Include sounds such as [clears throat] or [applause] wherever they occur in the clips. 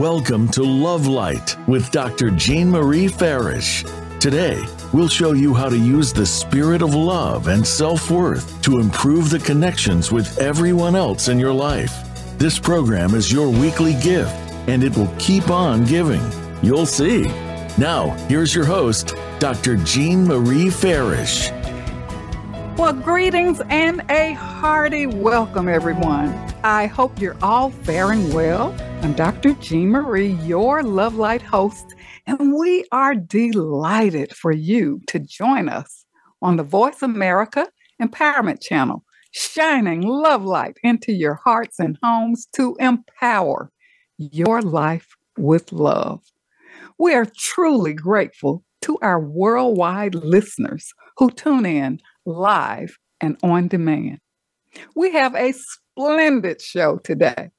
Welcome to Love Light with Dr. Jean Marie Farish. Today, we'll show you how to use the spirit of love and self worth to improve the connections with everyone else in your life. This program is your weekly gift, and it will keep on giving. You'll see. Now, here's your host, Dr. Jean Marie Farish. Well, greetings and a hearty welcome, everyone. I hope you're all faring well. I'm Dr. Jean Marie, your Love Light host, and we are delighted for you to join us on the Voice America Empowerment Channel, shining love light into your hearts and homes to empower your life with love. We are truly grateful to our worldwide listeners who tune in live and on demand. We have a splendid show today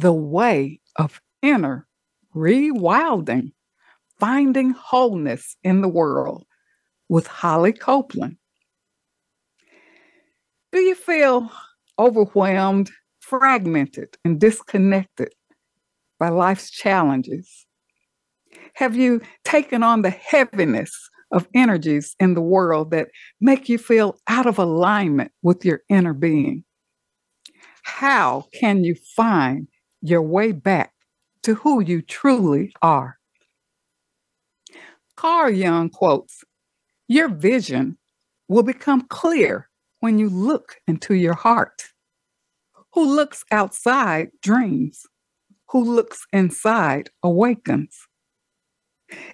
The Way of Inner Rewilding Finding Wholeness in the World with Holly Copeland. Do you feel overwhelmed, fragmented, and disconnected by life's challenges? Have you taken on the heaviness of energies in the world that make you feel out of alignment with your inner being? How can you find your way back to who you truly are? Carl Jung quotes Your vision will become clear when you look into your heart. Who looks outside dreams, who looks inside awakens.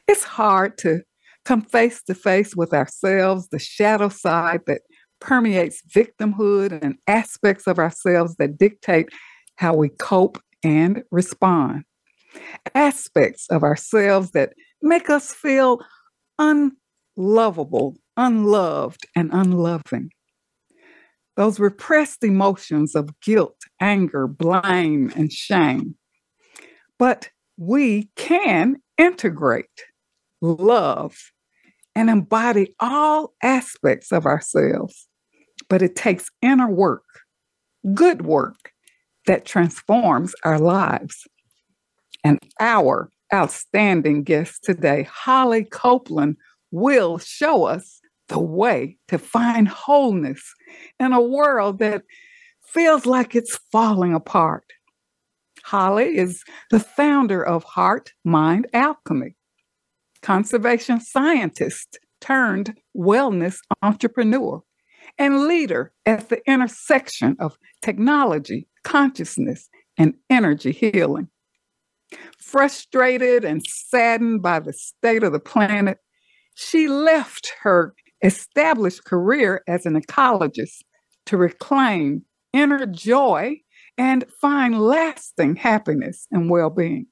It's hard to come face to face with ourselves, the shadow side that permeates victimhood and aspects of ourselves that dictate how we cope and respond. Aspects of ourselves that make us feel unlovable, unloved, and unloving. Those repressed emotions of guilt, anger, blame, and shame. But we can integrate love and embody all aspects of ourselves. But it takes inner work, good work, that transforms our lives. And our outstanding guest today, Holly Copeland, will show us the way to find wholeness in a world that feels like it's falling apart. Holly is the founder of Heart Mind Alchemy, conservation scientist turned wellness entrepreneur, and leader at the intersection of technology, consciousness, and energy healing. Frustrated and saddened by the state of the planet, she left her established career as an ecologist to reclaim inner joy and find lasting happiness and well being.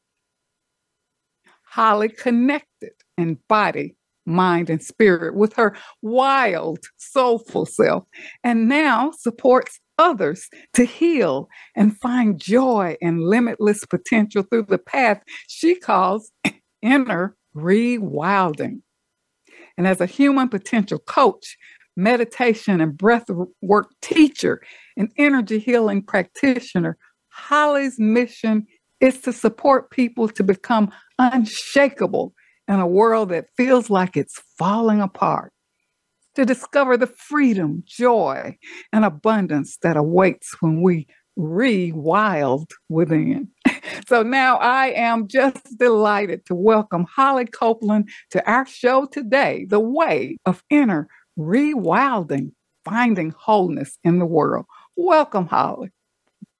Holly connected in body, mind, and spirit with her wild, soulful self, and now supports others to heal and find joy and limitless potential through the path she calls [laughs] inner rewilding. And as a human potential coach, meditation and breath work teacher, and energy healing practitioner, Holly's mission is to support people to become unshakable in a world that feels like it's falling apart, to discover the freedom, joy, and abundance that awaits when we rewild within. [laughs] so now I am just delighted to welcome Holly Copeland to our show today, The Way of Inner Rewilding, Finding Wholeness in the World. Welcome, Holly.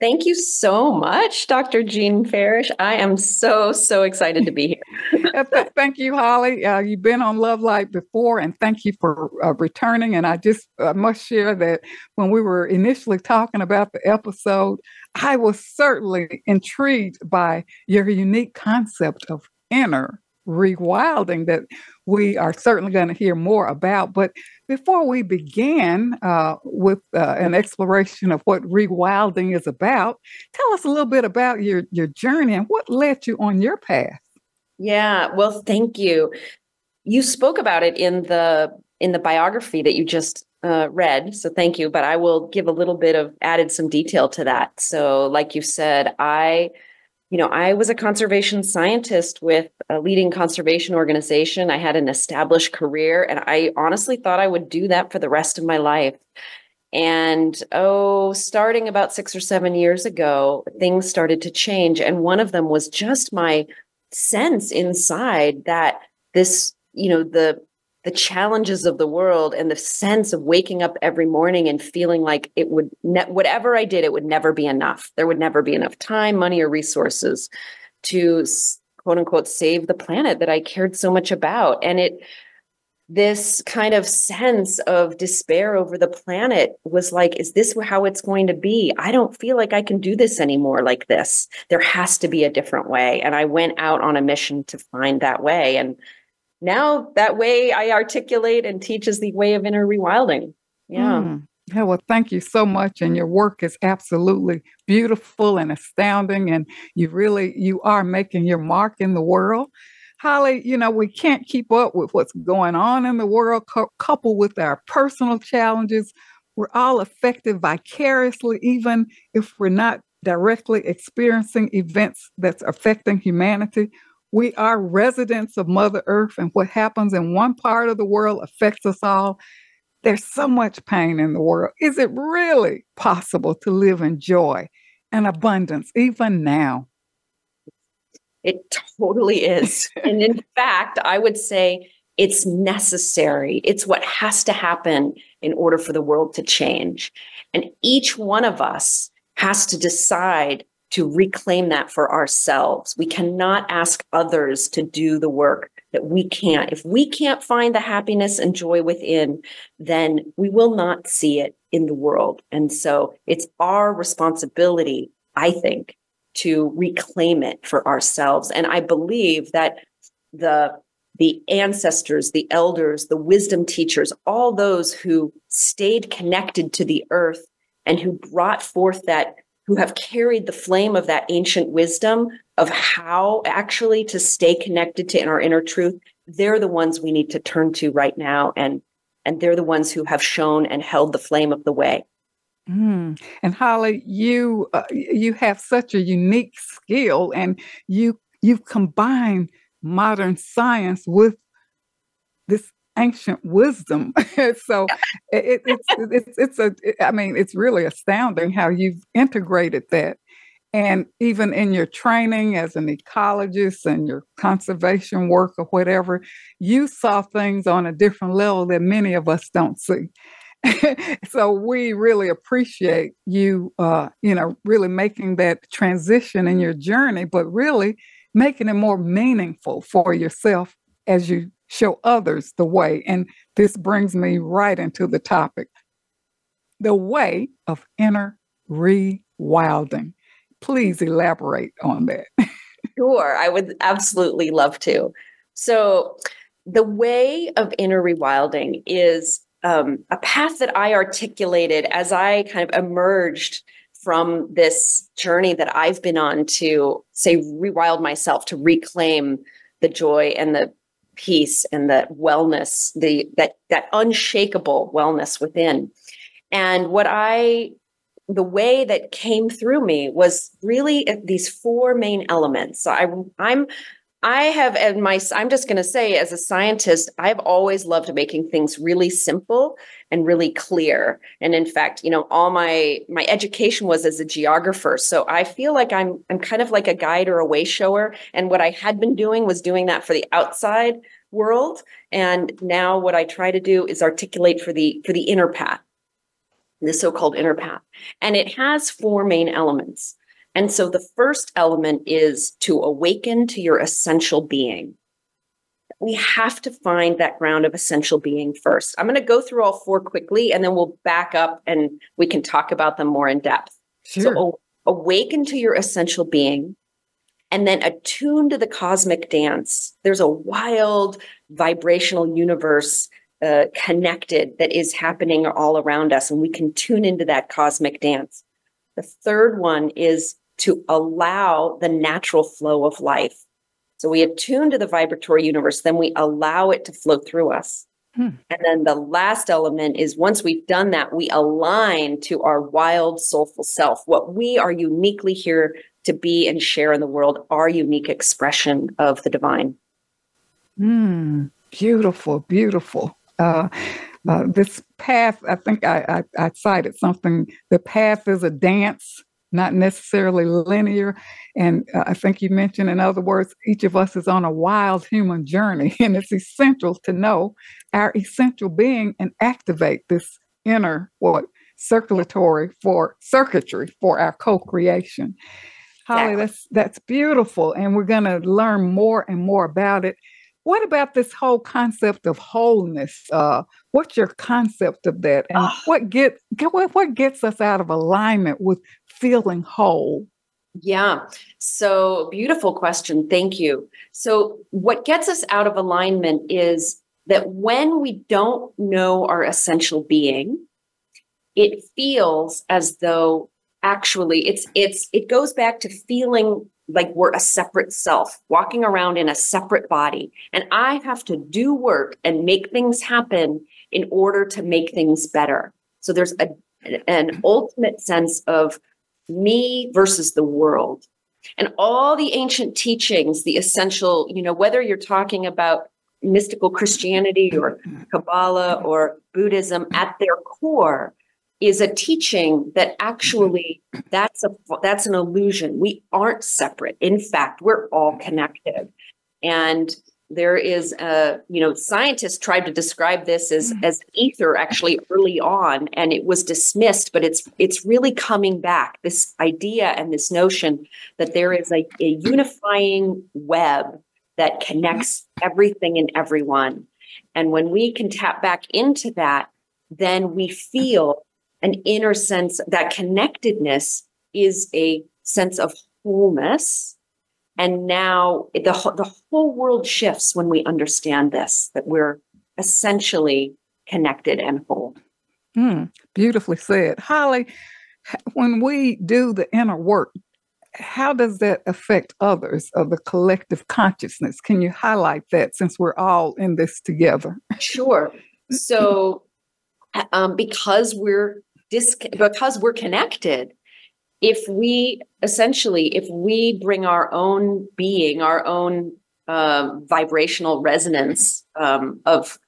Thank you so much, Dr. Jean Farish. I am so, so excited to be here. [laughs] thank you, Holly. Uh, you've been on Love Light before, and thank you for uh, returning. And I just uh, must share that when we were initially talking about the episode, I was certainly intrigued by your unique concept of inner rewilding that we are certainly going to hear more about. But before we begin uh, with uh, an exploration of what rewilding is about, tell us a little bit about your, your journey and what led you on your path. Yeah, well, thank you. You spoke about it in the in the biography that you just uh, read, so thank you. But I will give a little bit of added some detail to that. So, like you said, I you know, I was a conservation scientist with a leading conservation organization. I had an established career, and I honestly thought I would do that for the rest of my life. And oh, starting about six or seven years ago, things started to change. And one of them was just my sense inside that this, you know, the the challenges of the world and the sense of waking up every morning and feeling like it would ne- whatever I did, it would never be enough. There would never be enough time, money, or resources to quote unquote save the planet that I cared so much about. And it this kind of sense of despair over the planet was like, is this how it's going to be? I don't feel like I can do this anymore like this. There has to be a different way. And I went out on a mission to find that way. And now that way I articulate and teach is the way of inner rewilding. Yeah. Mm. Yeah, well, thank you so much. And your work is absolutely beautiful and astounding. And you really, you are making your mark in the world. Holly, you know, we can't keep up with what's going on in the world, cu- coupled with our personal challenges. We're all affected vicariously, even if we're not directly experiencing events that's affecting humanity. We are residents of Mother Earth, and what happens in one part of the world affects us all. There's so much pain in the world. Is it really possible to live in joy and abundance even now? It totally is. [laughs] and in fact, I would say it's necessary. It's what has to happen in order for the world to change. And each one of us has to decide to reclaim that for ourselves. We cannot ask others to do the work that we can't. If we can't find the happiness and joy within, then we will not see it in the world. And so it's our responsibility, I think, to reclaim it for ourselves. And I believe that the the ancestors, the elders, the wisdom teachers, all those who stayed connected to the earth and who brought forth that, who have carried the flame of that ancient wisdom of how actually to stay connected to our inner truth, they're the ones we need to turn to right now. And, and they're the ones who have shown and held the flame of the way. Mm. And Holly, you uh, you have such a unique skill, and you you've combined modern science with this ancient wisdom. [laughs] so it, it's [laughs] it's it's a I mean it's really astounding how you've integrated that. And even in your training as an ecologist and your conservation work or whatever, you saw things on a different level that many of us don't see. [laughs] so we really appreciate you, uh, you know, really making that transition in your journey, but really making it more meaningful for yourself as you show others the way. And this brings me right into the topic the way of inner rewilding. Please elaborate on that. [laughs] sure, I would absolutely love to. So, the way of inner rewilding is um, a path that I articulated as I kind of emerged from this journey that I've been on to say rewild myself to reclaim the joy and the peace and the wellness, the that that unshakable wellness within. And what I the way that came through me was really these four main elements. So I, I'm I have, and my, I'm just going to say, as a scientist, I've always loved making things really simple and really clear. And in fact, you know, all my my education was as a geographer, so I feel like I'm I'm kind of like a guide or a way shower. And what I had been doing was doing that for the outside world, and now what I try to do is articulate for the for the inner path, the so-called inner path, and it has four main elements. And so the first element is to awaken to your essential being. We have to find that ground of essential being first. I'm going to go through all four quickly and then we'll back up and we can talk about them more in depth. Sure. So awaken to your essential being and then attune to the cosmic dance. There's a wild vibrational universe uh, connected that is happening all around us, and we can tune into that cosmic dance. The third one is to allow the natural flow of life. So we attune to the vibratory universe, then we allow it to flow through us. Hmm. And then the last element is once we've done that, we align to our wild, soulful self, what we are uniquely here to be and share in the world our unique expression of the divine. Mm, beautiful, beautiful. Uh, uh, this path, I think I, I, I cited something. The path is a dance, not necessarily linear. And uh, I think you mentioned, in other words, each of us is on a wild human journey, [laughs] and it's essential to know our essential being and activate this inner what circulatory for circuitry for our co-creation. Holly, exactly. that's that's beautiful, and we're going to learn more and more about it. What about this whole concept of wholeness? Uh, what's your concept of that, and oh. what get, get what, what gets us out of alignment with feeling whole? Yeah. So, beautiful question. Thank you. So, what gets us out of alignment is that when we don't know our essential being, it feels as though actually it's it's it goes back to feeling like we're a separate self walking around in a separate body. And i have to do work and make things happen in order to make things better. So there's a an ultimate sense of me versus the world. And all the ancient teachings the essential you know whether you're talking about mystical christianity or kabbalah or buddhism at their core is a teaching that actually that's a that's an illusion. We aren't separate. In fact we're all connected. And there is a you know scientists tried to describe this as mm-hmm. as ether actually early on and it was dismissed but it's it's really coming back this idea and this notion that there is a, a unifying web that connects everything and everyone. And when we can tap back into that then we feel an inner sense that connectedness is a sense of wholeness. And now the, the whole world shifts when we understand this, that we're essentially connected and whole. Mm, beautifully said. Holly, when we do the inner work, how does that affect others of the collective consciousness? Can you highlight that since we're all in this together? Sure. So, um, because we're dis- because we're connected if we essentially if we bring our own being our own uh, vibrational resonance um, of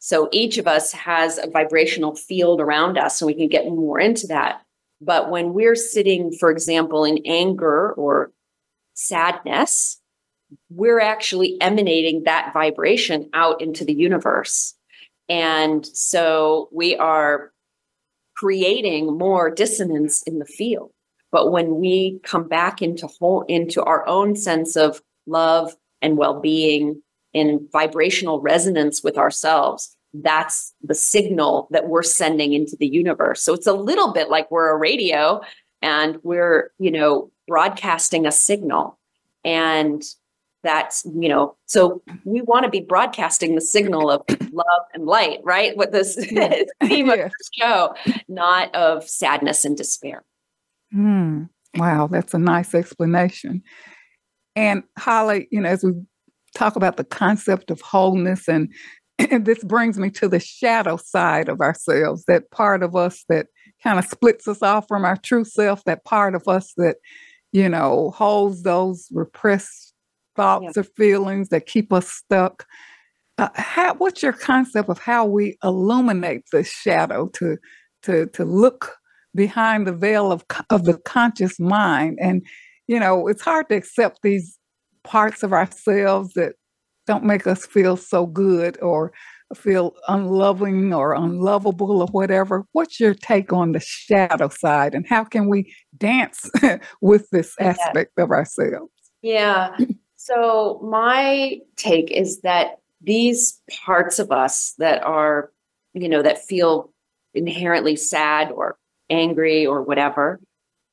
so each of us has a vibrational field around us and we can get more into that. But when we're sitting for example in anger or sadness we're actually emanating that vibration out into the universe. And so we are creating more dissonance in the field. But when we come back into whole into our own sense of love and well-being and vibrational resonance with ourselves, that's the signal that we're sending into the universe. So it's a little bit like we're a radio and we're, you know, broadcasting a signal. And that's you know so we want to be broadcasting the signal of love and light right? What this [laughs] theme of [laughs] the show not of sadness and despair. Mm, wow that's a nice explanation. And holly you know as we talk about the concept of wholeness and, and [clears throat] this brings me to the shadow side of ourselves that part of us that kind of splits us off from our true self that part of us that you know holds those repressed thoughts yeah. or feelings that keep us stuck. Uh, how, what's your concept of how we illuminate the shadow to to to look behind the veil of of the conscious mind? And you know, it's hard to accept these parts of ourselves that don't make us feel so good or feel unloving or unlovable or whatever. What's your take on the shadow side and how can we dance [laughs] with this aspect yeah. of ourselves? Yeah. So, my take is that these parts of us that are, you know, that feel inherently sad or angry or whatever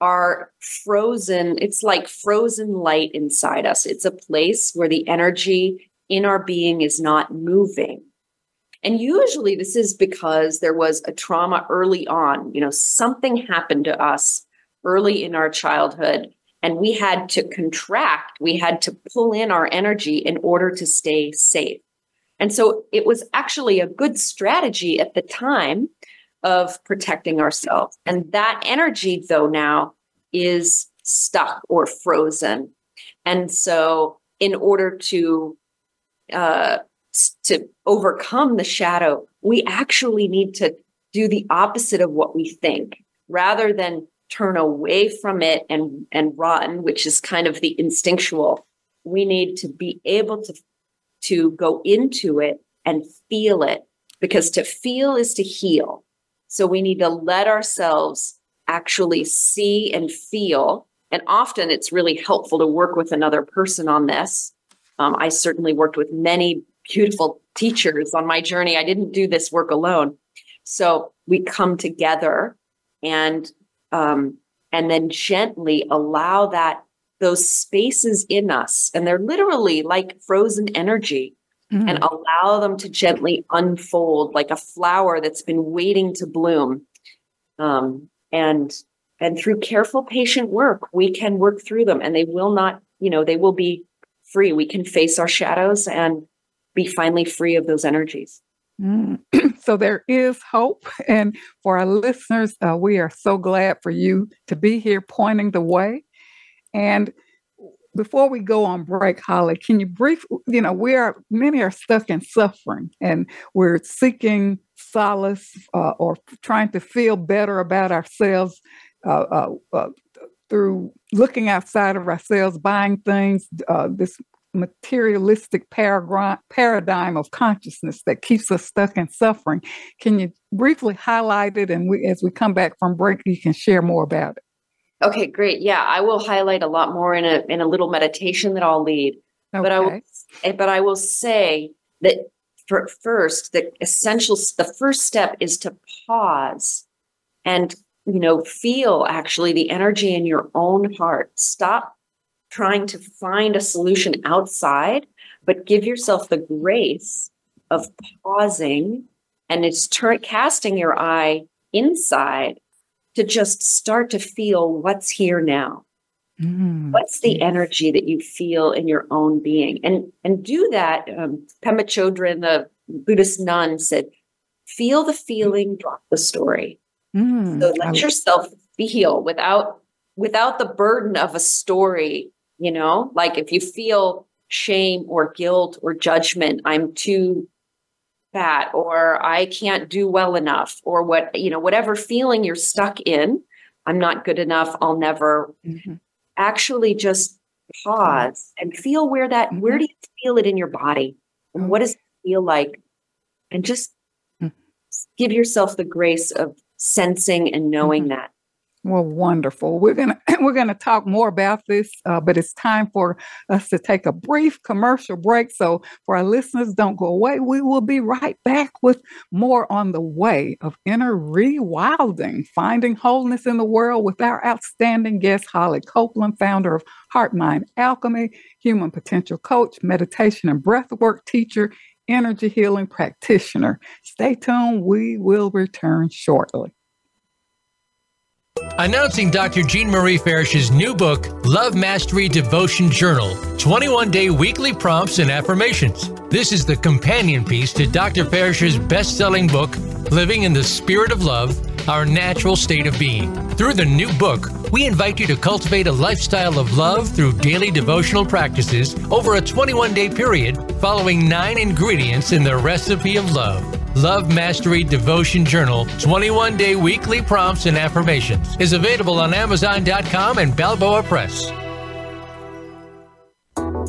are frozen. It's like frozen light inside us. It's a place where the energy in our being is not moving. And usually this is because there was a trauma early on. You know, something happened to us early in our childhood and we had to contract, we had to pull in our energy in order to stay safe. And so it was actually a good strategy at the time of protecting ourselves. And that energy, though, now is stuck or frozen. And so, in order to uh, to overcome the shadow, we actually need to do the opposite of what we think, rather than turn away from it and and run, which is kind of the instinctual. We need to be able to to go into it and feel it because to feel is to heal. So we need to let ourselves actually see and feel. And often it's really helpful to work with another person on this. Um, I certainly worked with many beautiful teachers on my journey. I didn't do this work alone. So we come together and um, and then gently allow that those spaces in us, and they're literally like frozen energy, mm-hmm. and allow them to gently unfold like a flower that's been waiting to bloom. Um, and and through careful patient work we can work through them and they will not you know they will be free we can face our shadows and be finally free of those energies. [clears throat] so there is hope and for our listeners uh, we are so glad for you to be here pointing the way. And before we go on break, Holly, can you brief, you know, we are, many are stuck in suffering and we're seeking solace uh, or trying to feel better about ourselves uh, uh, uh through looking outside of ourselves, buying things, uh, this materialistic paradigm of consciousness that keeps us stuck in suffering. Can you briefly highlight it? And we, as we come back from break, you can share more about it. Okay, great. Yeah, I will highlight a lot more in a in a little meditation that I'll lead. Okay. But I will, but I will say that for first, the essential, the first step is to pause and, you know, feel actually the energy in your own heart. Stop trying to find a solution outside, but give yourself the grace of pausing and it's turn, casting your eye inside to just start to feel what's here now. Mm. What's the energy that you feel in your own being? And and do that. Um, Pema Chodron, the Buddhist nun, said, "Feel the feeling, drop the story." Mm. So let yourself feel without without the burden of a story. You know, like if you feel shame or guilt or judgment, I'm too fat or I can't do well enough or what you know, whatever feeling you're stuck in. I'm not good enough. I'll never. Mm-hmm actually just pause and feel where that where mm-hmm. do you feel it in your body and what does it feel like and just mm. give yourself the grace of sensing and knowing mm-hmm. that well, wonderful. We're gonna [clears throat] we're gonna talk more about this, uh, but it's time for us to take a brief commercial break. So, for our listeners, don't go away. We will be right back with more on the way of inner rewilding, finding wholeness in the world with our outstanding guest Holly Copeland, founder of Heart Mind Alchemy, human potential coach, meditation and breathwork teacher, energy healing practitioner. Stay tuned. We will return shortly. Announcing Dr. Jean Marie Farish's new book, Love Mastery Devotion Journal 21 day weekly prompts and affirmations. This is the companion piece to Dr. Farish's best selling book, Living in the Spirit of Love Our Natural State of Being. Through the new book, we invite you to cultivate a lifestyle of love through daily devotional practices over a 21 day period, following nine ingredients in the recipe of love. Love Mastery Devotion Journal 21 day weekly prompts and affirmations is available on Amazon.com and Balboa Press.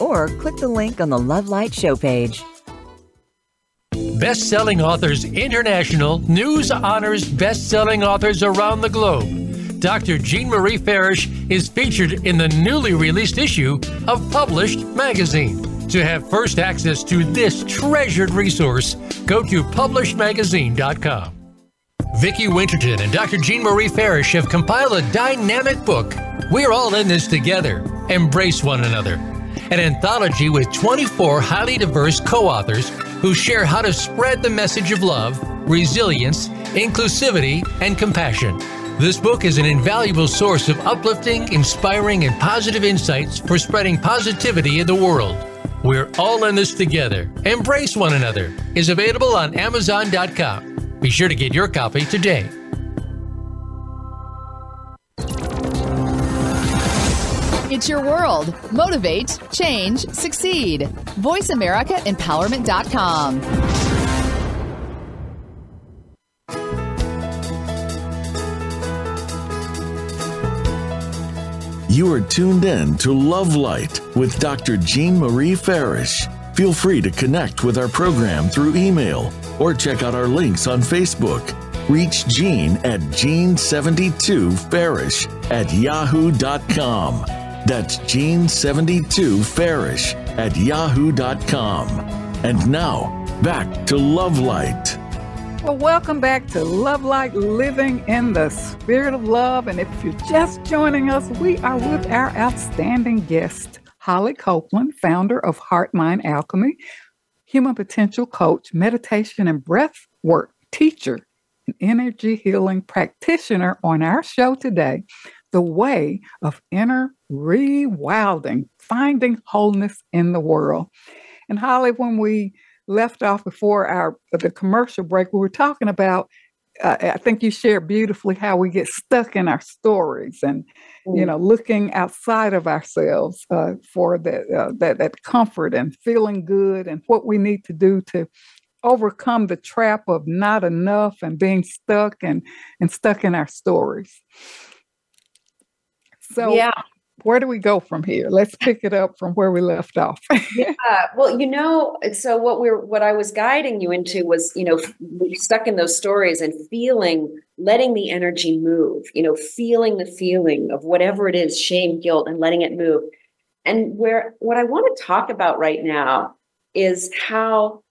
Or click the link on the Love Light show page. Best-selling authors international news honors best-selling authors around the globe. Dr. Jean Marie Farish is featured in the newly released issue of Published Magazine. To have first access to this treasured resource, go to publishedmagazine.com. Vicki Winterton and Dr. Jean Marie Farish have compiled a dynamic book. We're all in this together. Embrace one another. An anthology with 24 highly diverse co authors who share how to spread the message of love, resilience, inclusivity, and compassion. This book is an invaluable source of uplifting, inspiring, and positive insights for spreading positivity in the world. We're all in this together. Embrace one another is available on Amazon.com. Be sure to get your copy today. It's your world. Motivate, change, succeed. VoiceAmericaEmpowerment.com. You are tuned in to Love Light with Dr. Jean Marie Farish. Feel free to connect with our program through email or check out our links on Facebook. Reach Jean at Jean72Farish at yahoo.com. That's Jean72Farish at yahoo.com. And now, back to Love Light. Well, welcome back to Love Light Living in the Spirit of Love. And if you're just joining us, we are with our outstanding guest, Holly Copeland, founder of Heart Mind Alchemy, human potential coach, meditation and breath work teacher, and energy healing practitioner on our show today, The Way of Inner Rewilding, Finding Wholeness in the World. And Holly, when we left off before our the commercial break, we were talking about. Uh, I think you shared beautifully how we get stuck in our stories and mm. you know looking outside of ourselves uh, for that, uh, that that comfort and feeling good and what we need to do to overcome the trap of not enough and being stuck and and stuck in our stories. So yeah where do we go from here? Let's pick it up from where we left off. yeah. [laughs] Well, you know, so what we're what I was guiding you into was, you know, stuck in those stories and feeling, letting the energy move, you know, feeling the feeling of whatever it is, shame, guilt, and letting it move. And where what I want to talk about right now is how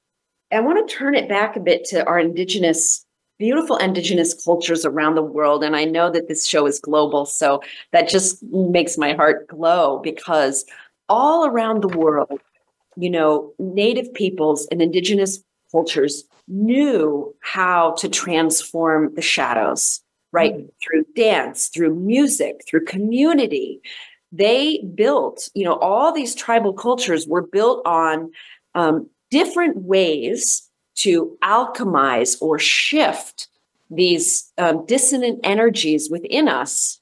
I want to turn it back a bit to our indigenous beautiful indigenous cultures around the world. And I know that this show is global. So that just makes my heart glow because all around the world, you know, native peoples and indigenous cultures knew how to transform the shadows, right? Mm-hmm. Through dance, through music, through community. They built, you know, all these tribal cultures were built on um, different ways to alchemize or shift these um, dissonant energies within us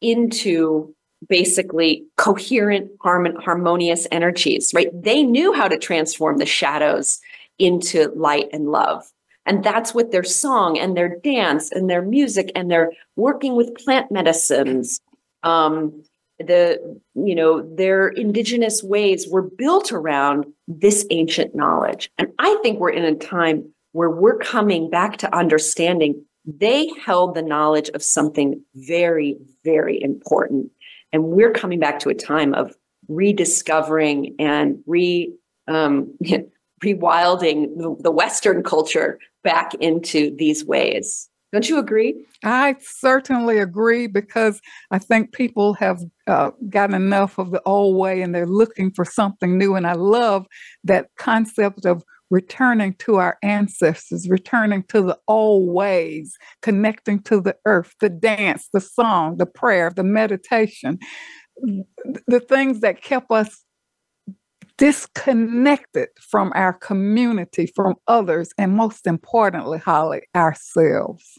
into basically coherent harmon- harmonious energies right? They knew how to transform the shadows into light and love. And that's what their song and their dance and their music and their working with plant medicines um, the you know their indigenous ways were built around this ancient knowledge. And i think we're in a time where we're coming back to understanding they held the knowledge of something very very important. And we're coming back to a time of rediscovering and re um, [laughs] rewilding the, the western culture back into these ways don't you agree? I certainly agree because I think people have uh, gotten enough of the old way and they're looking for something new. And I love that concept of returning to our ancestors, returning to the old ways, connecting to the earth, the dance, the song, the prayer, the meditation, the things that kept us disconnected from our community, from others, and most importantly, Holly, ourselves.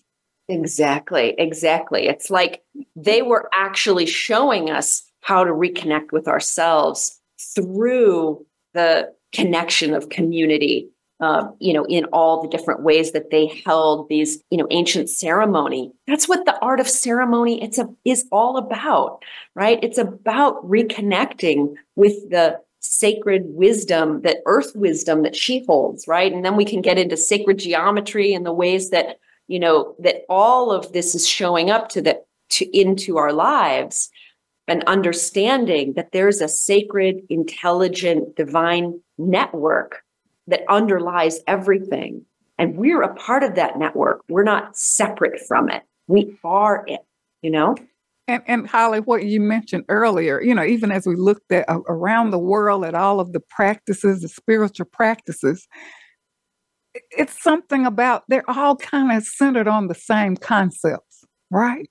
Exactly, exactly. It's like they were actually showing us how to reconnect with ourselves through the connection of community. Uh, you know, in all the different ways that they held these, you know, ancient ceremony. That's what the art of ceremony it's a is all about, right? It's about reconnecting with the sacred wisdom, that earth wisdom that she holds, right? And then we can get into sacred geometry and the ways that you know that all of this is showing up to the to into our lives and understanding that there's a sacred intelligent divine network that underlies everything And we're a part of that network. We're not separate from it. We are it, you know? And, and Holly, what you mentioned earlier, you know, even as we looked at uh, around the world at all of the practices, the spiritual practices, it's something about they're all kind of centered on the same concepts, right?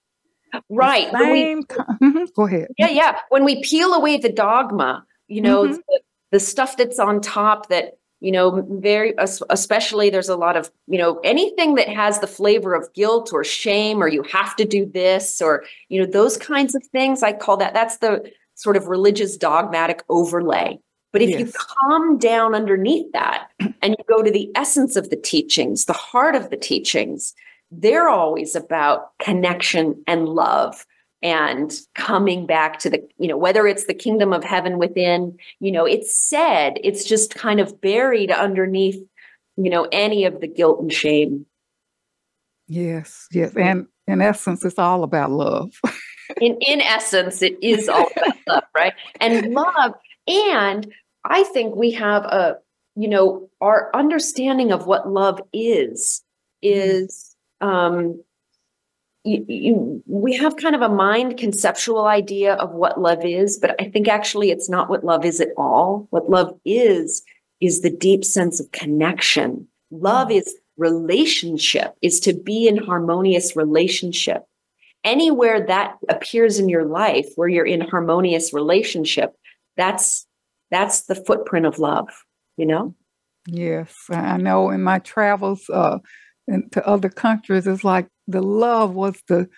Right. Same. We, con- mm-hmm. Go ahead. Yeah, yeah. When we peel away the dogma, you know, mm-hmm. the, the stuff that's on top that you know very especially there's a lot of you know anything that has the flavor of guilt or shame or you have to do this or you know those kinds of things i call that that's the sort of religious dogmatic overlay but if yes. you calm down underneath that and you go to the essence of the teachings the heart of the teachings they're always about connection and love and coming back to the you know whether it's the kingdom of heaven within you know it's said it's just kind of buried underneath you know any of the guilt and shame. Yes yes and in essence it's all about love. [laughs] In in essence it is all about love right? And love and i think we have a you know our understanding of what love is mm-hmm. is um you, you, we have kind of a mind conceptual idea of what love is, but I think actually it's not what love is at all. What love is, is the deep sense of connection. Love mm. is relationship, is to be in harmonious relationship. Anywhere that appears in your life where you're in harmonious relationship, that's that's the footprint of love, you know? Yes. I know in my travels uh, into other countries, it's like the love was the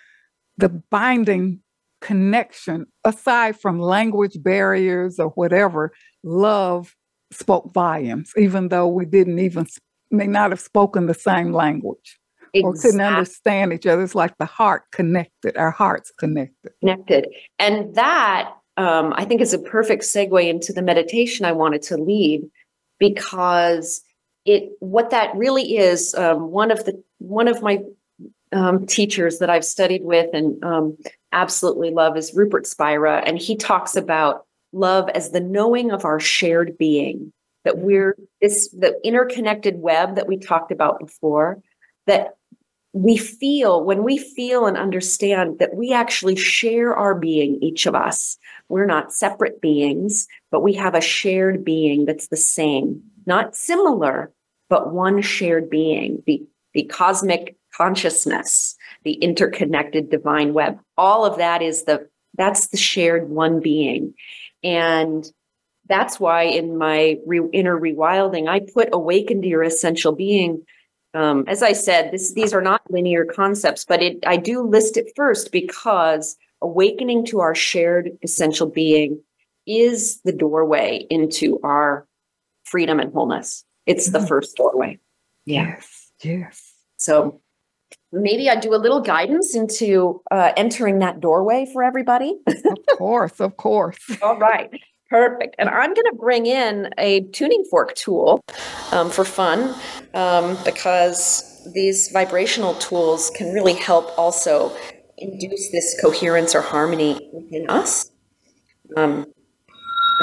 the binding connection aside from language barriers or whatever love spoke volumes even though we didn't even may not have spoken the same language exactly. or couldn't understand each other it's like the heart connected our hearts connected connected and that um, i think is a perfect segue into the meditation i wanted to lead because it what that really is um, one of the one of my um, teachers that I've studied with and um, absolutely love is Rupert Spira, and he talks about love as the knowing of our shared being. That we're this the interconnected web that we talked about before. That we feel when we feel and understand that we actually share our being, each of us. We're not separate beings, but we have a shared being that's the same, not similar, but one shared being. The the cosmic consciousness, the interconnected divine web. All of that is the that's the shared one being. And that's why in my re- inner rewilding, I put awaken to your essential being. Um, as I said, this, these are not linear concepts, but it, I do list it first because awakening to our shared essential being is the doorway into our freedom and wholeness. It's the mm-hmm. first doorway. Yes, yes. So maybe I do a little guidance into uh, entering that doorway for everybody. of course, of course. [laughs] All right. Perfect. And I'm going to bring in a tuning fork tool um, for fun um, because these vibrational tools can really help also induce this coherence or harmony within us. Um,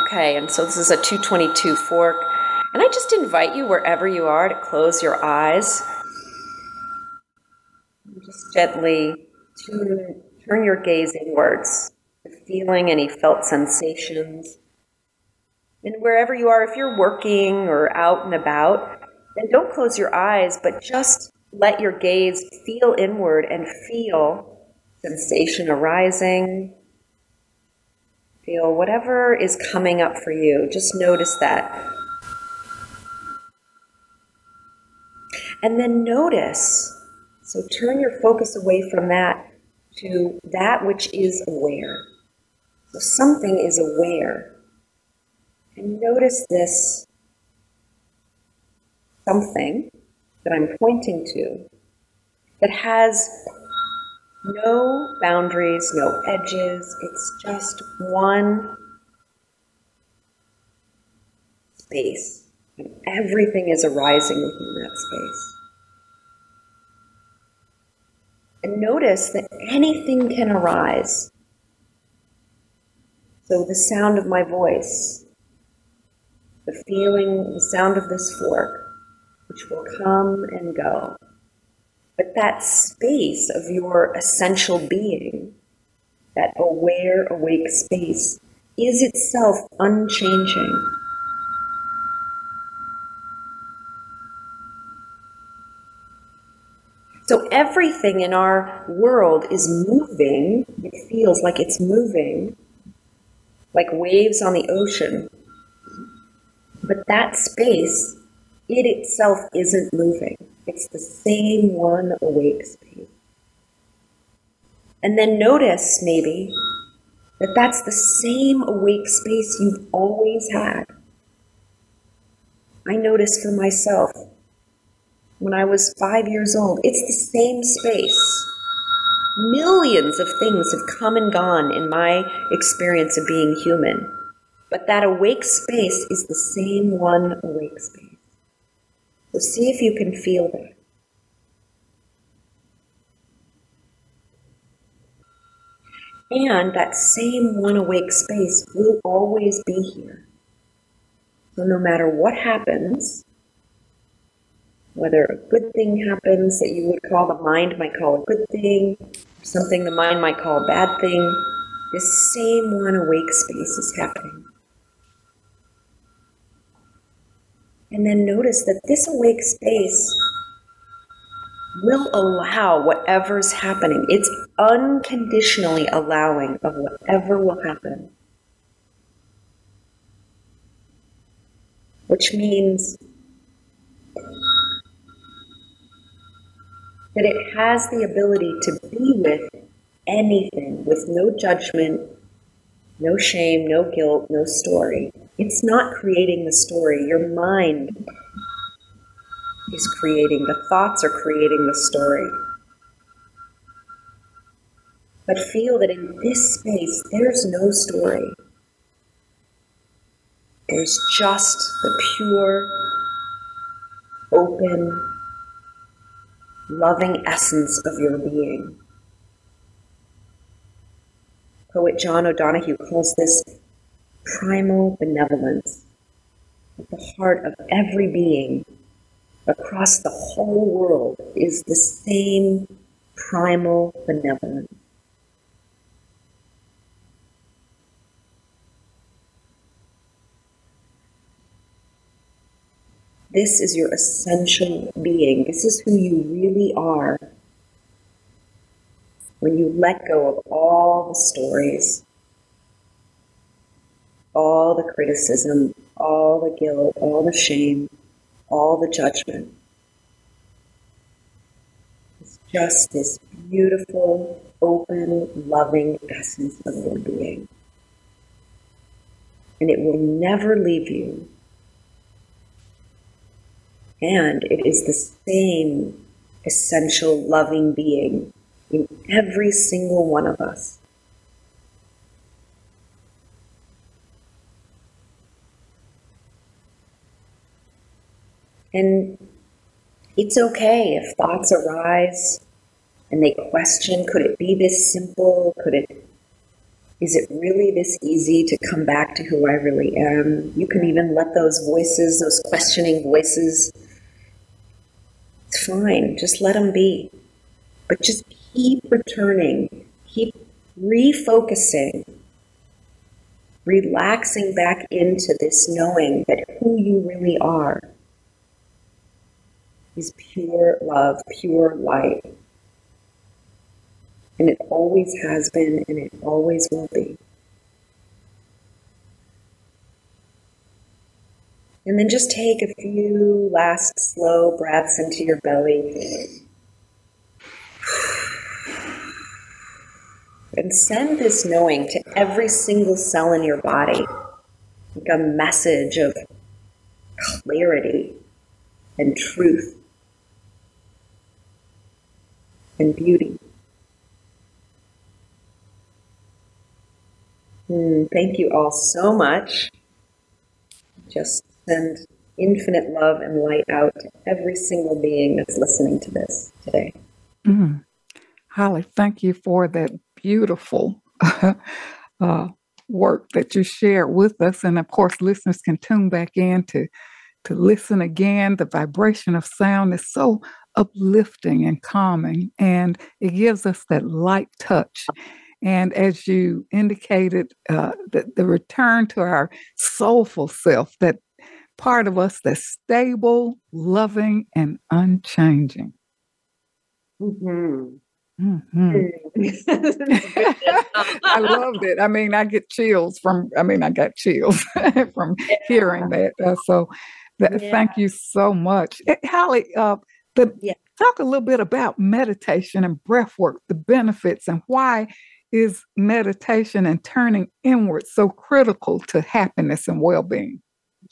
okay, and so this is a 222 fork. And I just invite you, wherever you are, to close your eyes just gently turn, turn your gaze inwards, feeling any felt sensations. And wherever you are, if you're working or out and about, then don't close your eyes, but just let your gaze feel inward and feel sensation arising. Feel whatever is coming up for you. Just notice that. And then notice so turn your focus away from that to that which is aware. So something is aware. And notice this something that I'm pointing to that has no boundaries, no edges. It's just one space. And everything is arising within that space. and notice that anything can arise. So, the sound of my voice, the feeling, the sound of this fork, which will come and go. But that space of your essential being, that aware, awake space, is itself unchanging. So everything in our world is moving. It feels like it's moving, like waves on the ocean. But that space, it itself isn't moving. It's the same one awake space. And then notice maybe that that's the same awake space you've always had. I noticed for myself when I was five years old, it's the same space. Millions of things have come and gone in my experience of being human. But that awake space is the same one awake space. So see if you can feel that. And that same one awake space will always be here. So no matter what happens, whether a good thing happens that you would call the mind might call a good thing, something the mind might call a bad thing, this same one awake space is happening. And then notice that this awake space will allow whatever's happening. It's unconditionally allowing of whatever will happen. Which means that it has the ability to be with anything with no judgment, no shame, no guilt, no story. It's not creating the story. Your mind is creating, the thoughts are creating the story. But feel that in this space, there's no story. There's just the pure, open, loving essence of your being. Poet John O'Donohue calls this primal benevolence. At the heart of every being across the whole world is the same primal benevolence. This is your essential being. This is who you really are. When you let go of all the stories, all the criticism, all the guilt, all the shame, all the judgment. It's just this beautiful, open, loving essence of your being. And it will never leave you. And it is the same essential, loving being in every single one of us. And it's okay if thoughts arise and they question could it be this simple? Could it is it really this easy to come back to who I really am? You can even let those voices, those questioning voices, it's fine, just let them be. But just keep returning, keep refocusing, relaxing back into this knowing that who you really are is pure love, pure light. And it always has been and it always will be. And then just take a few last slow breaths into your belly. And send this knowing to every single cell in your body, like a message of clarity and truth and beauty. Mm, thank you all so much. Just send infinite love and light out to every single being that's listening to this today. Mm. Holly, thank you for that beautiful [laughs] uh, work that you shared with us. And of course, listeners can tune back in to to listen again. The vibration of sound is so uplifting and calming, and it gives us that light touch. And as you indicated, uh, the, the return to our soulful self, that part of us that's stable, loving, and unchanging. Mm-hmm. Mm-hmm. [laughs] I loved it. I mean, I get chills from. I mean, I got chills [laughs] from yeah. hearing that. Uh, so, that, yeah. thank you so much, eh, Holly. Uh, the, yeah. Talk a little bit about meditation and breath work, the benefits, and why is meditation and turning inward so critical to happiness and well-being?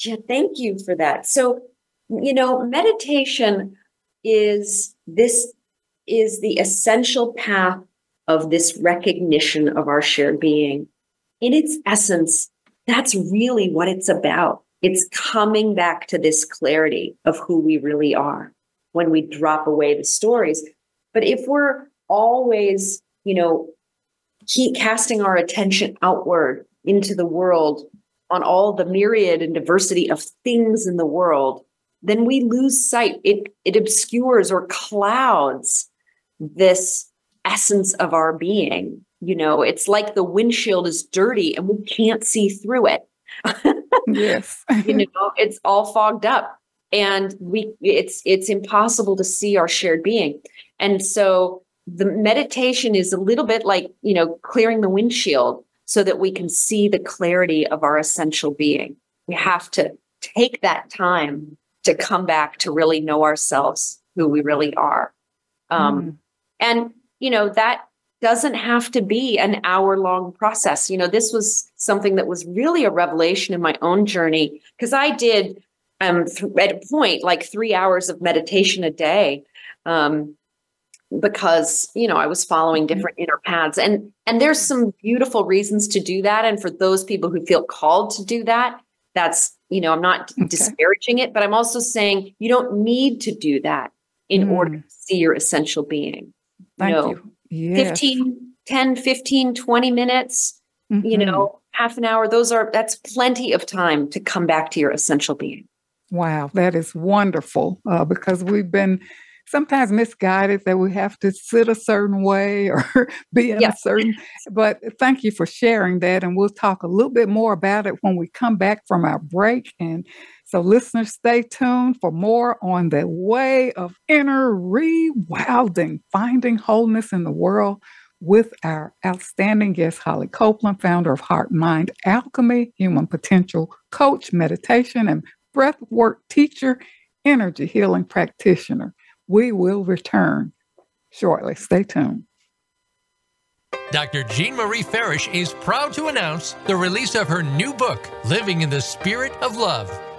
Yeah, thank you for that. So, you know, meditation is this is the essential path of this recognition of our shared being. In its essence, that's really what it's about. It's coming back to this clarity of who we really are when we drop away the stories. But if we're always, you know, keep casting our attention outward into the world on all the myriad and diversity of things in the world, then we lose sight. It, it obscures or clouds this essence of our being. You know, it's like the windshield is dirty and we can't see through it. yes. [laughs] you know, it's all fogged up and we it's it's impossible to see our shared being. And so the meditation is a little bit like, you know, clearing the windshield so that we can see the clarity of our essential being. We have to take that time to come back to really know ourselves, who we really are. Um, mm. And, you know, that doesn't have to be an hour long process. You know, this was something that was really a revelation in my own journey because I did um, th- at a point like three hours of meditation a day. Um, because you know I was following mm-hmm. different inner paths and and there's some beautiful reasons to do that and for those people who feel called to do that that's you know I'm not okay. disparaging it but I'm also saying you don't need to do that in mm. order to see your essential being Thank you, know, you. Yes. 15 10 15 20 minutes mm-hmm. you know half an hour those are that's plenty of time to come back to your essential being wow that is wonderful uh, because we've been sometimes misguided that we have to sit a certain way [laughs] or be in a certain [laughs] but thank you for sharing that and we'll talk a little bit more about it when we come back from our break and so listeners stay tuned for more on the way of inner rewilding finding wholeness in the world with our outstanding guest holly copeland founder of heart mind alchemy human potential coach meditation and breath work teacher energy healing practitioner we will return shortly. Stay tuned. Dr. Jean Marie Farish is proud to announce the release of her new book, Living in the Spirit of Love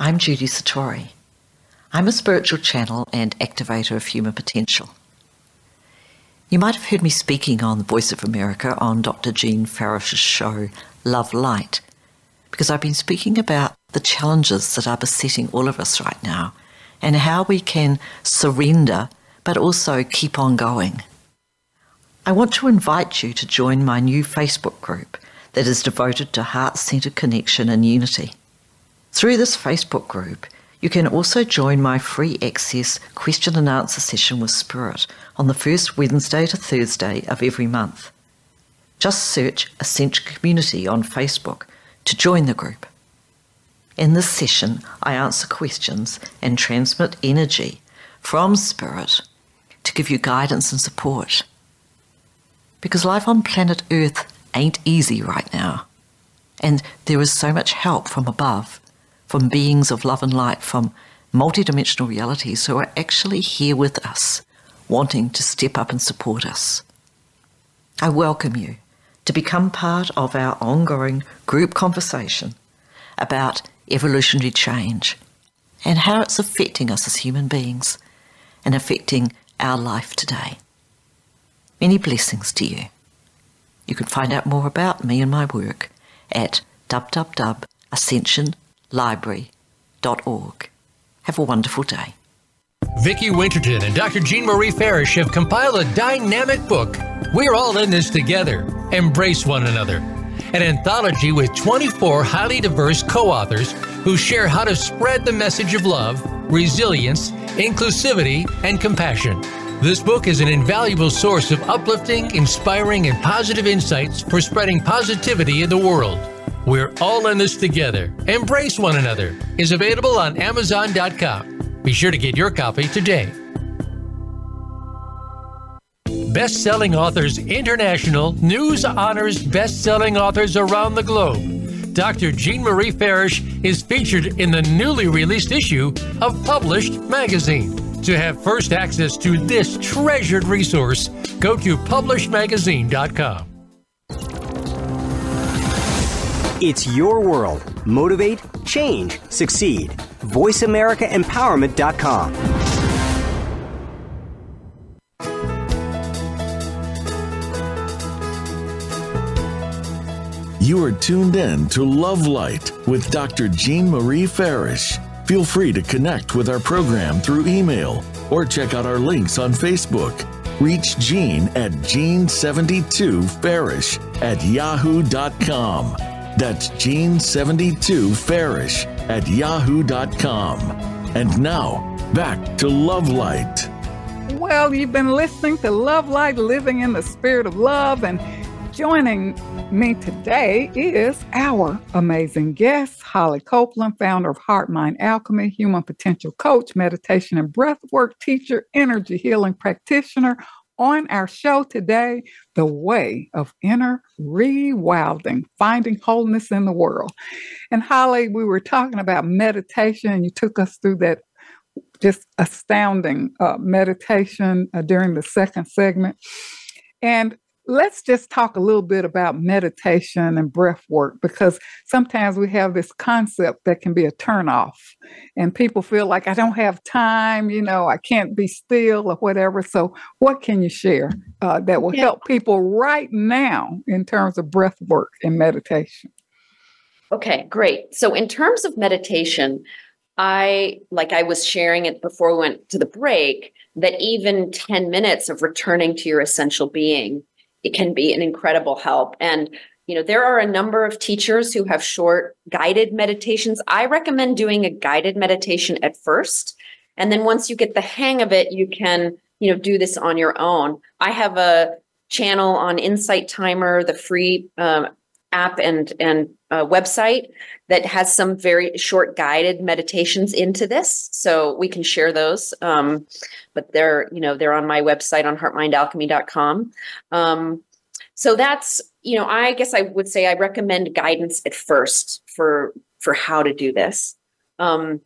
I'm Judy Satori. I'm a spiritual channel and activator of human potential. You might have heard me speaking on the Voice of America on Dr. Jean Farish's show, Love Light, because I've been speaking about the challenges that are besetting all of us right now and how we can surrender but also keep on going. I want to invite you to join my new Facebook group that is devoted to heart centered connection and unity. Through this Facebook group, you can also join my free access question and answer session with Spirit on the first Wednesday to Thursday of every month. Just search Ascension Community on Facebook to join the group. In this session, I answer questions and transmit energy from Spirit to give you guidance and support. Because life on planet Earth ain't easy right now. And there is so much help from above, from beings of love and light, from multidimensional realities who are actually here with us, wanting to step up and support us. I welcome you to become part of our ongoing group conversation about evolutionary change, and how it's affecting us as human beings and affecting our life today. Many blessings to you. You can find out more about me and my work at www.ascensionlibrary.org. Have a wonderful day. Vicki Winterton and Dr. Jean Marie Farish have compiled a dynamic book. We're all in this together. Embrace one another. An anthology with 24 highly diverse co authors who share how to spread the message of love, resilience, inclusivity, and compassion. This book is an invaluable source of uplifting, inspiring, and positive insights for spreading positivity in the world. We're all in this together. Embrace one another is available on Amazon.com. Be sure to get your copy today. Best Selling Authors International news honors best selling authors around the globe. Dr. Jean Marie Farish is featured in the newly released issue of Published Magazine. To have first access to this treasured resource, go to publishedmagazine.com. It's your world. Motivate, change, succeed. VoiceAmericaEmpowerment.com. You are tuned in to Love Light with Dr. Jean Marie Farish. Feel free to connect with our program through email or check out our links on Facebook. Reach Gene at Gene72Farish at yahoo.com. That's Gene72Farish at yahoo.com. And now, back to Love Light. Well, you've been listening to Love Light Living in the Spirit of Love, and joining me today is our amazing guest, Holly Copeland, founder of Heart Mind Alchemy, human potential coach, meditation and breathwork teacher, energy healing practitioner. On our show today, The Way of Inner Rewilding, Finding Wholeness in the World. And Holly, we were talking about meditation, and you took us through that just astounding uh, meditation uh, during the second segment. And let's just talk a little bit about meditation and breath work because sometimes we have this concept that can be a turnoff and people feel like I don't have time, you know, I can't be still or whatever. So, what can you share uh, that will yeah. help people right now in terms of breath work and meditation? Okay, great. So, in terms of meditation, I, like I was sharing it before we went to the break, that even 10 minutes of returning to your essential being it can be an incredible help. And you know, there are a number of teachers who have short guided meditations. I recommend doing a guided meditation at first. And then once you get the hang of it, you can, you know, do this on your own. I have a channel on Insight Timer, the free um, app and and website that has some very short guided meditations into this so we can share those um, but they're you know they're on my website on heartmindalchemy.com um, so that's you know i guess i would say i recommend guidance at first for for how to do this. Um,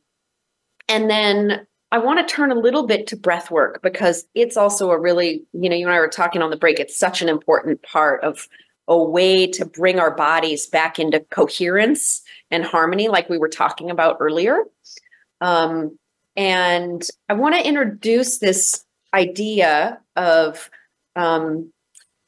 and then I want to turn a little bit to breath work because it's also a really, you know, you and I were talking on the break, it's such an important part of a way to bring our bodies back into coherence and harmony, like we were talking about earlier. Um, and I want to introduce this idea of um,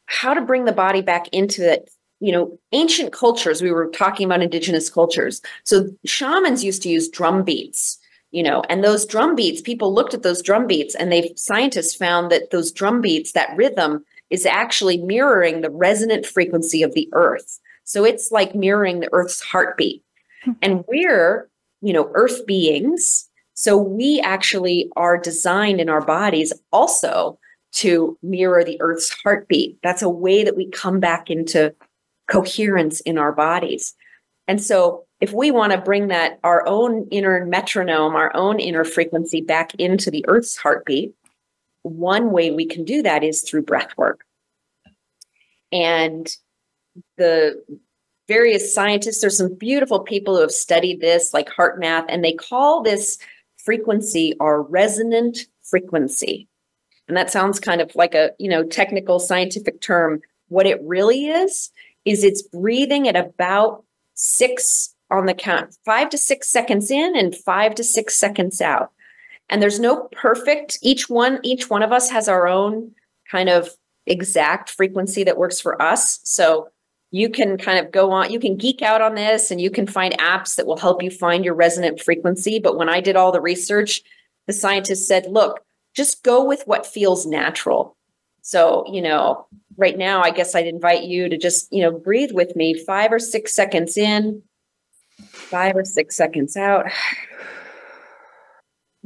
how to bring the body back into it. You know, ancient cultures, we were talking about indigenous cultures. So shamans used to use drum beats, you know, and those drum beats, people looked at those drum beats and they scientists found that those drum beats, that rhythm is actually mirroring the resonant frequency of the earth. So it's like mirroring the earth's heartbeat. Hmm. And we're, you know, earth beings. So we actually are designed in our bodies also to mirror the earth's heartbeat. That's a way that we come back into coherence in our bodies. And so if we want to bring that our own inner metronome, our own inner frequency back into the earth's heartbeat, one way we can do that is through breath work. And the various scientists, there's some beautiful people who have studied this, like HeartMath, and they call this frequency our resonant frequency. And that sounds kind of like a, you know, technical scientific term. What it really is, is it's breathing at about six on the count five to six seconds in and five to six seconds out. And there's no perfect, each one, each one of us has our own kind of exact frequency that works for us. So you can kind of go on, you can geek out on this and you can find apps that will help you find your resonant frequency. But when I did all the research, the scientists said, look, just go with what feels natural. So, you know, right now, I guess I'd invite you to just, you know, breathe with me five or six seconds in, five or six seconds out.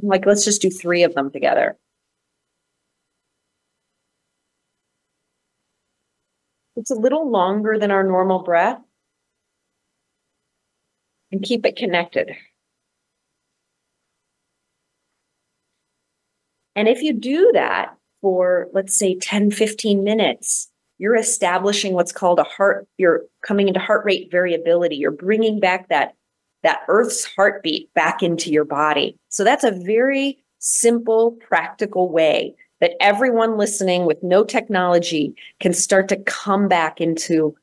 Like, let's just do three of them together. It's a little longer than our normal breath. And keep it connected. And if you do that for, let's say, 10, 15 minutes, you're establishing what's called a heart, you're coming into heart rate variability. You're bringing back that, that earth's heartbeat back into your body. So that's a very simple, practical way that everyone listening with no technology can start to come back into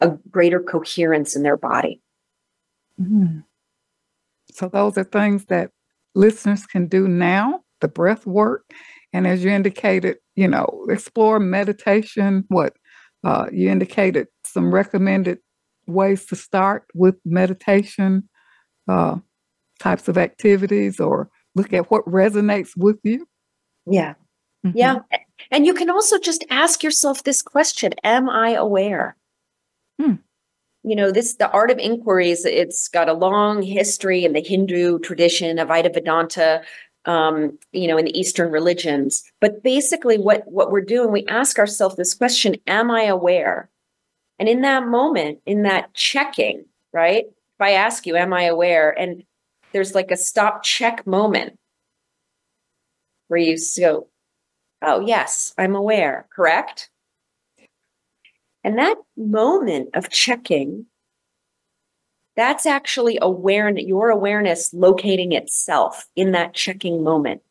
a greater coherence in their body. Mm-hmm. So, those are things that listeners can do now the breath work. And as you indicated, you know, explore meditation. What uh, you indicated, some recommended ways to start with meditation uh, types of activities or look at what resonates with you. Yeah. Mm-hmm. Yeah. And you can also just ask yourself this question Am I aware? Hmm. You know, this, the art of inquiries, it's got a long history in the Hindu tradition of Vedanta, um, you know, in the Eastern religions. But basically, what, what we're doing, we ask ourselves this question Am I aware? And in that moment, in that checking, right? I ask you, Am I aware? And there's like a stop check moment where you go, Oh, yes, I'm aware, correct? And that moment of checking, that's actually awareness, your awareness locating itself in that checking moment.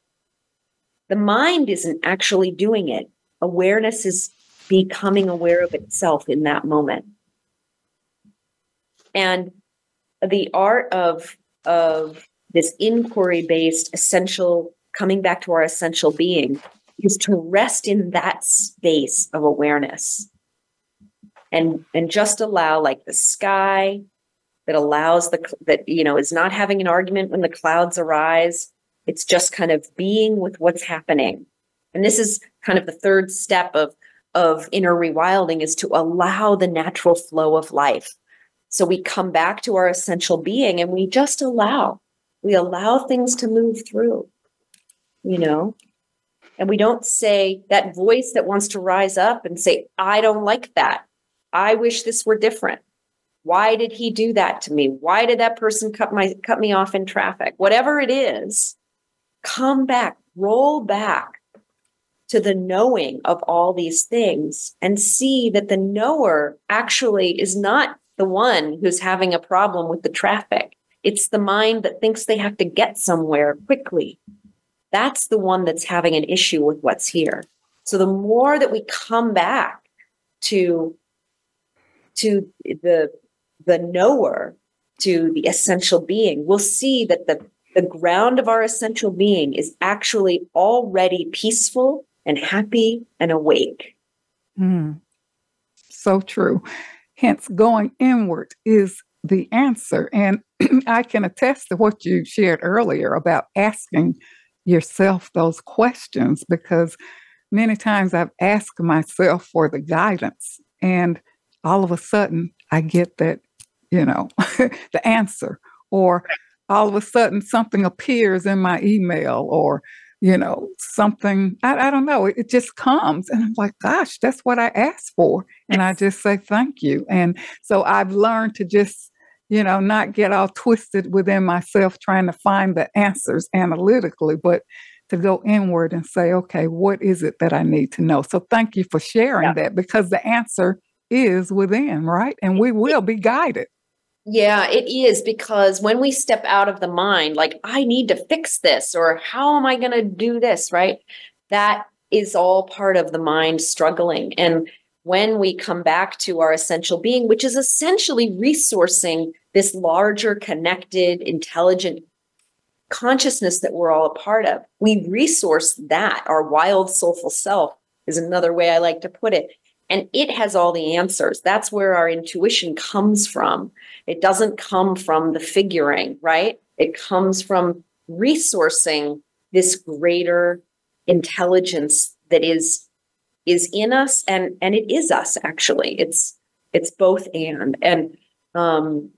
The mind isn't actually doing it. Awareness is becoming aware of itself in that moment. And the art of, of this inquiry based essential, coming back to our essential being is to rest in that space of awareness. And and just allow like the sky that allows the that you know is not having an argument when the clouds arise. It's just kind of being with what's happening. And this is kind of the third step of of inner rewilding is to allow the natural flow of life so we come back to our essential being and we just allow we allow things to move through you know and we don't say that voice that wants to rise up and say, I don't like that. I wish this were different. Why did he do that to me? Why did that person cut my cut me off in traffic? Whatever it is, come back, roll back to the knowing of all these things and see that the knower actually is not the one who's having a problem with the traffic. It's the mind that thinks they have to get somewhere quickly that's the one that's having an issue with what's here. So the more that we come back to to the the knower, to the essential being, we'll see that the the ground of our essential being is actually already peaceful and happy and awake. Mm. So true. Hence, going inward is the answer. And [clears throat] I can attest to what you shared earlier about asking yourself those questions because many times I've asked myself for the guidance and all of a sudden I get that, you know, [laughs] the answer or all of a sudden something appears in my email or you know something I, I don't know it, it just comes and i'm like gosh that's what i asked for and i just say thank you and so i've learned to just you know, not get all twisted within myself trying to find the answers analytically, but to go inward and say, okay, what is it that I need to know? So thank you for sharing yeah. that because the answer is within, right? And we will be guided. Yeah, it is because when we step out of the mind, like, I need to fix this, or how am I going to do this, right? That is all part of the mind struggling. And when we come back to our essential being, which is essentially resourcing this larger, connected, intelligent consciousness that we're all a part of. We resource that. Our wild, soulful self is another way I like to put it. And it has all the answers. That's where our intuition comes from. It doesn't come from the figuring, right? It comes from resourcing this greater intelligence that is is in us and and it is us actually it's it's both and and um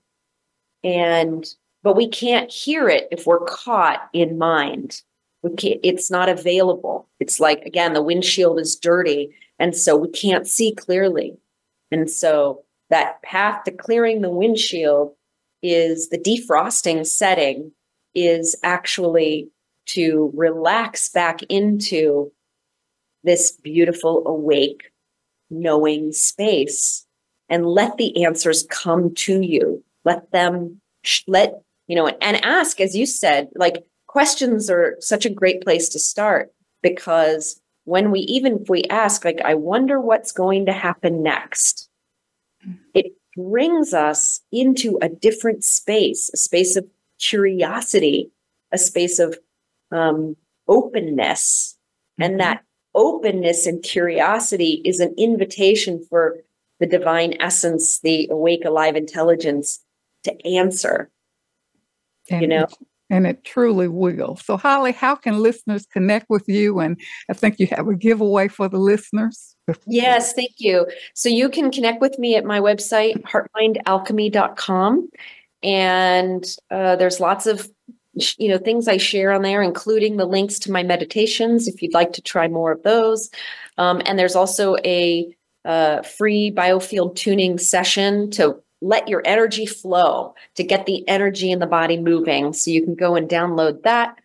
and but we can't hear it if we're caught in mind. we can't, it's not available. It's like, again, the windshield is dirty. And so we can't see clearly. And so that path to clearing the windshield is the defrosting setting is actually to relax back into this beautiful, awake, knowing space and let the answers come to you. Let them, let you know, and ask, as you said, like questions are such a great place to start because when we even if we ask, like, I wonder what's going to happen next, it brings us into a different space, a space of curiosity, a space of um, openness. And mm-hmm. that openness and curiosity is an invitation for the divine essence, the awake, alive intelligence to answer. And you know? it, and it truly will. So holly how can listeners connect with you? And i think you have a giveaway for the listeners. Yes thank you. So you can connect with me at my website heartmindalchemy.com and uh, there's lots of you know things i share on there including the links to my meditations if you'd like to try more of those um, and there's also a uh, free biofield tuning session to let your energy flow to get the energy in the body moving. So you can go and download that.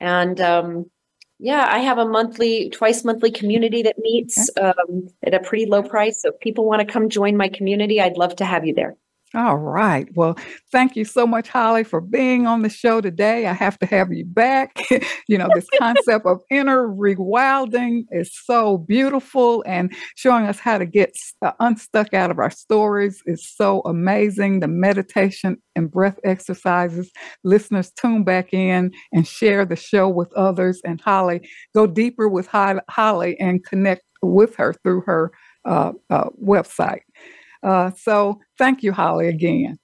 And um, yeah, I have a monthly, twice monthly community that meets um, at a pretty low price. So if people want to come join my community, I'd love to have you there. All right. Well, thank you so much, Holly, for being on the show today. I have to have you back. [laughs] you know, this concept of inner rewilding is so beautiful, and showing us how to get uh, unstuck out of our stories is so amazing. The meditation and breath exercises, listeners tune back in and share the show with others. And Holly, go deeper with Holly and connect with her through her uh, uh, website. Uh, so thank you, Holly, again.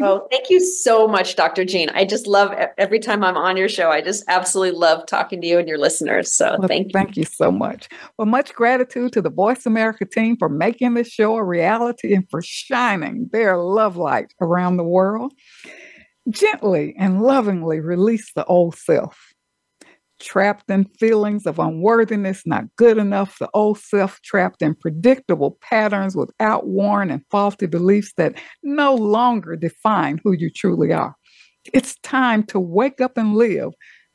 oh, [laughs] thank you so much, Dr. Jean. I just love every time I'm on your show. I just absolutely love talking to you and your listeners. So well, thank you. Thank you so much. Well, much gratitude to the Voice America team for making this show a reality and for shining their love light around the world. Gently and lovingly release the old self trapped in feelings of unworthiness, not good enough, the old self trapped in predictable patterns with outworn and faulty beliefs that no longer define who you truly are. It's time to wake up and live,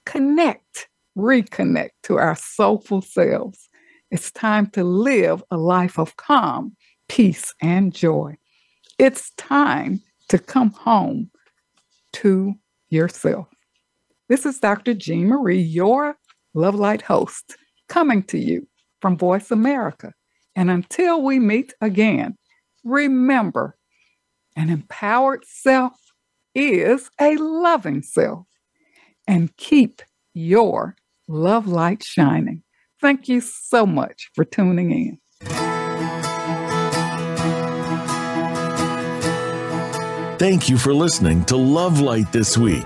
connect, reconnect to our soulful selves. It's time to live a life of calm, peace, and joy. It's time to come home to yourself. This is Dr. Jean Marie, your Love Light host, coming to you from Voice America. And until we meet again, remember an empowered self is a loving self. And keep your love light shining. Thank you so much for tuning in. Thank you for listening to Love Light this week.